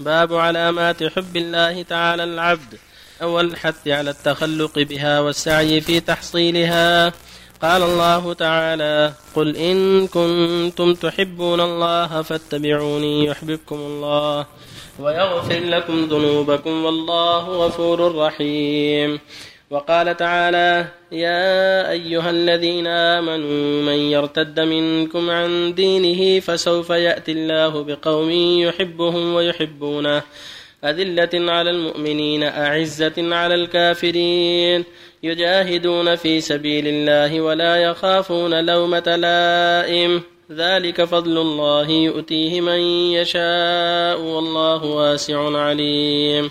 باب علامات حب الله تعالى العبد. أول الحث على التخلق بها والسعي في تحصيلها. قال الله تعالى قل إن كنتم تحبون الله فاتبعوني يحببكم الله ويغفر لكم ذنوبكم والله غفور رحيم. وقال تعالى يا أيها الذين آمنوا من يرتد منكم عن دينه فسوف يأتي الله بقوم يحبهم ويحبونه. أذلة على المؤمنين أعزة على الكافرين. يجاهدون في سبيل الله ولا يخافون لومة لائم. ذلك فضل الله يؤتيه من يشاء والله واسع عليم.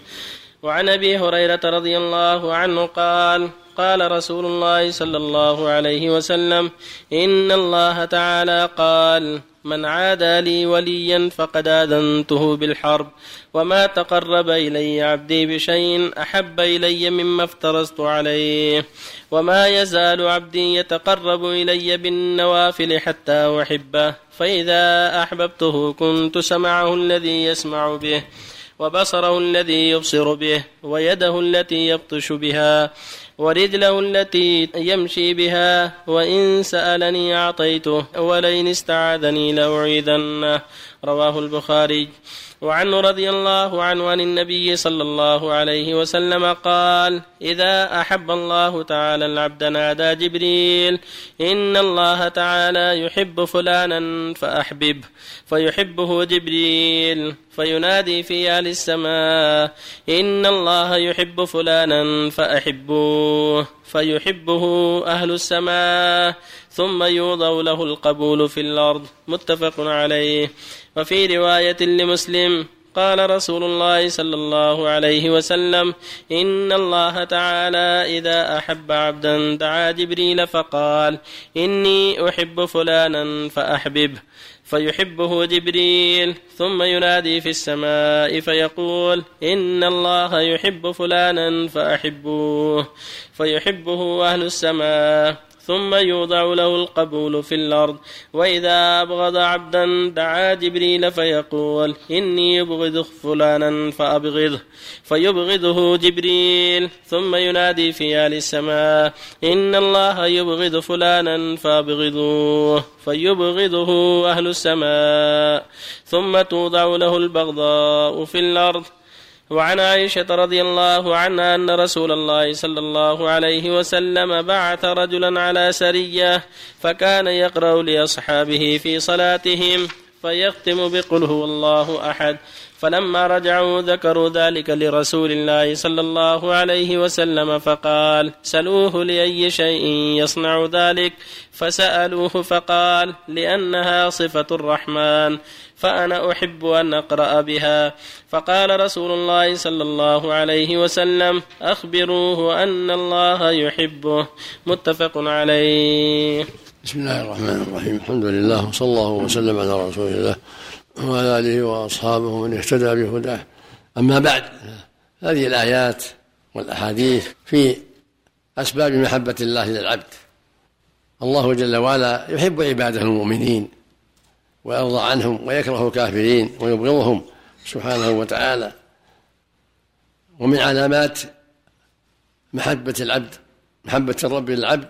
وعن أبي هريرة رضي الله عنه قال قال رسول الله صلى الله عليه وسلم إن الله تعالى قال من عادى لي وليا فقد آذنته بالحرب وما تقرب إلي عبدي بشيء أحب إلي مما افترضت عليه وما يزال عبدي يتقرب إلي بالنوافل حتى أحبه فإذا أحببته كنت سمعه الذي يسمع به. وبصره الذي يبصر به ويده التي يبطش بها ورجله التي يمشي بها وإن سألني أعطيته ولئن استعاذني لأعيذنه. رواه البخاري. وعنه رضي الله عنه عن النبي صلى الله عليه وسلم قال إذا أحب الله تعالى العبد نادى جبريل إن الله تعالى يحب فلانا فأحبب فيحبه جبريل فينادي في أهل السماء إن الله يحب فلانا فأحبوه فيحبه أهل السماء ثم يوضع له القبول في الأرض متفق عليه. وفي رواية لمسلم قال رسول الله صلى الله عليه وسلم إن الله تعالى إذا أحب عبدا دعا جبريل فقال إني أحب فلانا فأحببه فيحبه جبريل ثم ينادي في السماء فيقول إن الله يحب فلانا فأحبوه فيحبه أهل السماء ثم يوضع له القبول في الأرض. وإذا أبغض عبدا دعا جبريل فيقول إني أبغض فلانا فأبغضه فيبغضه جبريل. ثم ينادي في آل السماء إن الله يبغض فلانا فأبغضوه فيبغضه أهل السماء. ثم توضع له البغضاء في الأرض. وعن عائشة رضي الله عنها أن رسول الله صلى الله عليه وسلم بعث رجلا على سرية فكان يقرأ لأصحابه في صلاتهم فيختم بقل هو الله أحد. فلما رجعوا ذكروا ذلك لرسول الله صلى الله عليه وسلم فقال سلوه لأي شيء يصنع ذلك؟ فسألوه فقال لأنها صفة الرحمن. فأنا أحب أن أقرأ بها. فقال رسول الله صلى الله عليه وسلم أخبروه أن الله يحبه. متفق عليه. بسم الله الرحمن الرحيم. الحمد لله وصلى الله وسلم على رسول الله وعلى آله وأصحابه من اهتدى بهداه. أما بعد هذه الآيات والأحاديث في أسباب محبة الله للعبد. الله جل وعلا يحب عباده المؤمنين. ويرضى عنهم ويكره الكافرين ويبغضهم سبحانه وتعالى. ومن علامات محبة العبد محبة الرب للعبد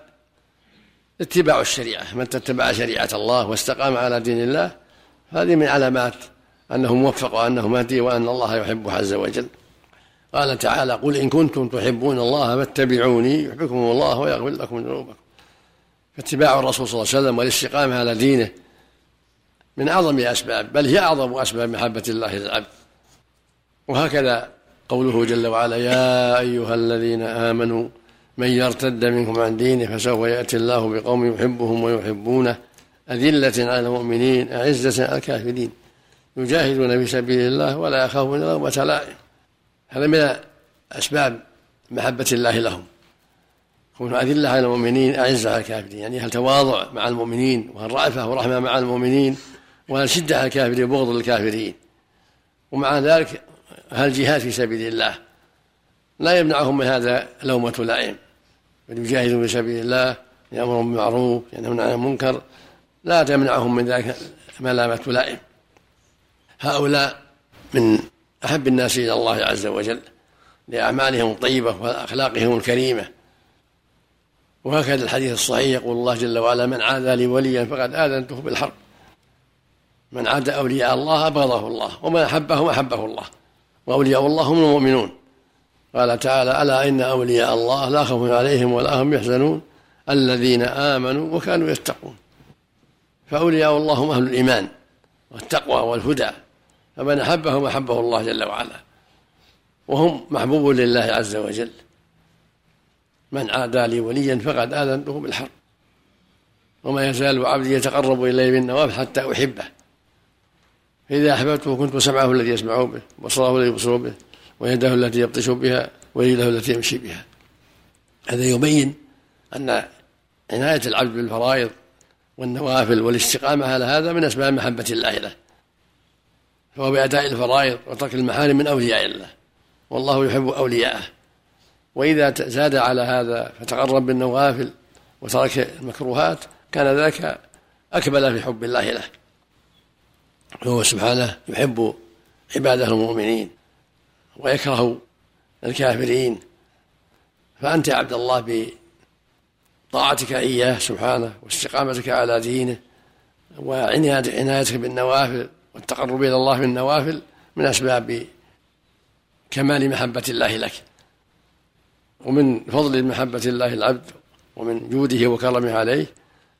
اتباع الشريعة. من اتبع شريعة الله واستقام على دين الله هذه من علامات أنه موفق وأنه مهدي وأن الله يحبه عز وجل. قال تعالى قل إن كنتم تحبون الله فاتبعوني يحبكم الله ويغفر لكم ذنوبكم. فاتباع الرسول صلى الله عليه وسلم والاستقامة على دينه من أعظم الأسباب بل هي أعظم أسباب محبة الله للعبد وهكذا قوله جل وعلا يا أيها الذين آمنوا من يرتد منكم عن دينه فسوف يأتي الله بقوم يحبهم ويحبونه. أذلة على المؤمنين أعزة على الكافرين. يجاهدون في سبيل الله ولا يخافون لومة لائم. هذا من أسباب محبة الله لهم. كون أذلة على المؤمنين أعزة على الكافرين. يعني هل تواضع مع المؤمنين؟ وهل رأفة ورحمة مع المؤمنين؟ وهل شدة على الكافرين. وبغض للكافرين ومع ذلك هل جهاد في سبيل الله لا يمنعهم من هذا لومة لائم بل يجاهدون في سبيل الله يأمرهم بالمعروف ينهون عن المنكر لا تمنعهم من ذلك ملامة لائم هؤلاء من أحب الناس إلى الله عز وجل لأعمالهم الطيبة وأخلاقهم الكريمة. وهكذا الحديث الصحيح يقول الله جل وعلا من عادى لي وليا فقد آذنته بالحرب من عاد أولياء الله أبغضه الله ومن أحبهم أحبه الله وأولياء الله هم المؤمنون. قال تعالى ألا إن أولياء الله لا خوف عليهم ولا هم يحزنون الذين آمنوا وكانوا يتقون. فأولياء الله هم أهل الإيمان والتقوى والهدى فمن أحبهم أحبه الله جل وعلا وهم محبوب لله عز وجل. من عادى لي وليا فقد آذنته بالحرب وما يزال عبدي يتقرب إلي بالنوافل حتى أحبه. فإذا أحببته كنت سمعه الذي يسمع به وبصره الذي يبصر به ويده التي يبطش بها ورجله التي يمشي بها. هذا يبين أن عناية العبد بالفرائض والنوافل والاستقامة على هذا من أسباب محبة الله له. فهو بأداء الفرائض وترك المحارم من أولياء الله. والله يحب أولياءه. وإذا زاد على هذا فتقرب بالنوافل وترك المكروهات كان ذلك أكمل في حب الله له. فهو سبحانه يحب عباده المؤمنين ويكره الكافرين. فأنت يا عبد الله بطاعتك إياه سبحانه واستقامتك على دينه وعنايتك بالنوافل والتقرب إلى الله بالنوافل من أسباب كمال محبة الله لك ومن فضل محبة الله العبد ومن جوده وكرمه عليه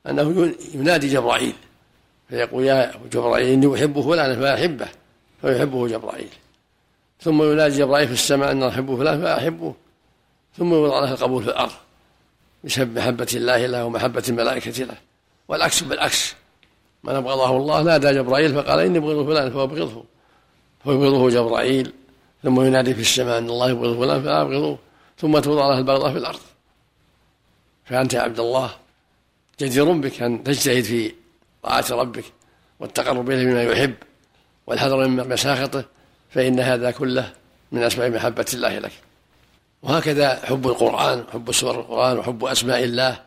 أنه ينادي جبرائيل فيقول يا جبرائيل إني أحب فلانا فأحبه فيحبه جبرائيل. ثم ينادي جبرائيل في السماء أن أحب فلان فأحبه ثم يوضع له القبول في الأرض بسبب محبة الله له ومحبة الملائكة له. والعكس بالعكس من أبغضه الله نادى جبرائيل فقال إني أبغض فلان فأبغضه فيبغضه جبرائيل. ثم ينادي في السماء أن الله يبغض فلان فأبغضه ثم توضع له البغضة في الأرض. فأنت يا عبد الله جدير بك أن تجتهد في طاعة ربك والتقرب إليه بما يحب والحذر من مساخطه فإن هذا كله من أسباب محبة الله لك. وهكذا حب القرآن حب سور القرآن وحب أسماء الله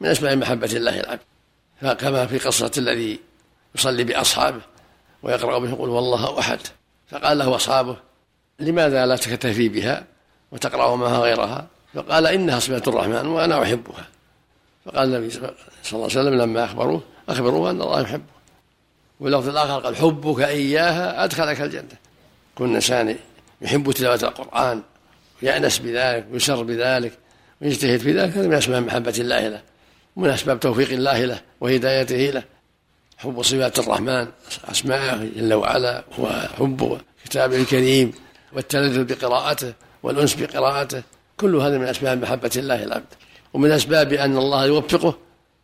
من أسباب محبة الله العبد. فكما في قصة الذي يصلي بأصحابه ويقرأ به يقول والله أحد. فقال له أصحابه لماذا لا تكتفي بها وتقرأ معها غيرها؟ فقال إنها صفة الرحمن وأنا أحبها. فقال النبي صلى الله عليه وسلم لما أخبروه أخبروه أن الله يحبه. واللفظ الآخر قال حبك إياها أدخلك الجنة. كل إنسان يحب تلاوة القرآن ويأنس بذلك ويسر بذلك ويجتهد في ذلك هذا من أسباب محبة الله له ومن أسباب توفيق الله له وهدايته له. حب صفات الرحمن أسماءه جل وعلا وحب كتابه الكريم والتلذذ بقراءته والأنس بقراءته كل هذا من أسباب محبة الله العبد ومن أسباب أن الله يوفقه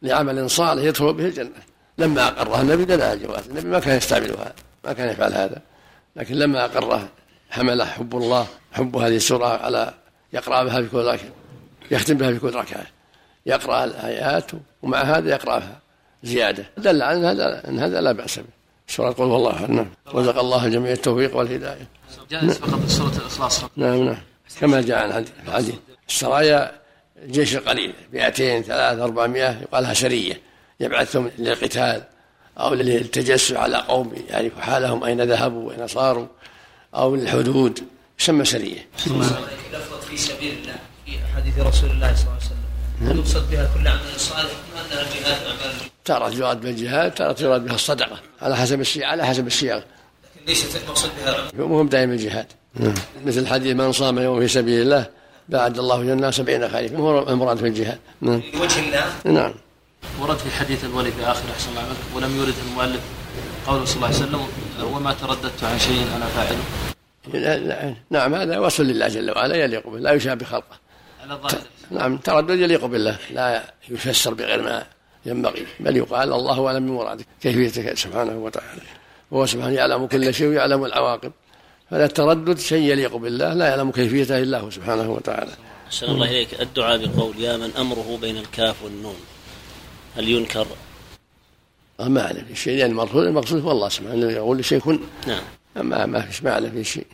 لعمل صالح يدخل به الجنة. لما أقرها النبي دل على الجواز النبي ما كان يستعملها ما كان يفعل هذا. لكن لما أقره حمله حب الله حب هذه السورة على يقرأ بها في كل ركعة يختم بها في كل ركعة يقرأ الآيات ومع هذا يقرأها زيادة. دل على أن هذا أن هذا لا بأس به. سورة قل والله أحد نعم رزق الله الجميع التوفيق والهداية. جائز فقط سورة الإخلاص. نعم نعم. كما جاء عن الحديث. السرايا الجيش القليل 200 3 400 يقال لها سرية يبعثهم للقتال أو للتجسس على قوم يعرف حالهم أين ذهبوا وأين صاروا أو للحدود. يسمى سرية لفظة في سبيل الله في حديث رسول الله صلى الله عليه وسلم. هل يقصد بها كل عمل صالح؟ أم أنها جهاد أعمال؟ تارة يراد بها الجهاد تارة يراد بها الصدقة على حسب الشيء على حسب الصيغ لكن ليست المقصود بها العمل. مهم دائما الجهاد. مثل حديث من صام يوم في سبيل الله بعد الله جنة سبعين خريفا هو المراد في الجهاد. نعم. لوجه الله؟ نعم. ورد في حديث الولي في آخر أحسن الله عملك ولم يرد المؤلف قوله صلى الله عليه وسلم وما ترددت عن شيء أنا فاعله. لا- لا- نعم هذا وصف لله جل وعلا يليق به لا يشابه خلقه. على الظاهر. نعم تردد يليق بالله لا يفسر بغير ما ينبغي بل يقال الله اعلم بمرادك كيفيته سبحانه وتعالى. وهو سبحانه يعلم كل شيء ويعلم العواقب. فلا التردد شيء يليق بالله لا يعلم كيفيته إلا هو سبحانه وتعالى. أحسن الله إليك. الدعاء بقول يا من أمره بين الكاف والنون. هل ينكر؟ ما اعلم في شيء لأن المقصود المقصود هو الله سبحانه يقول لشيء كن نعم. ما ما فيش ما في شيء.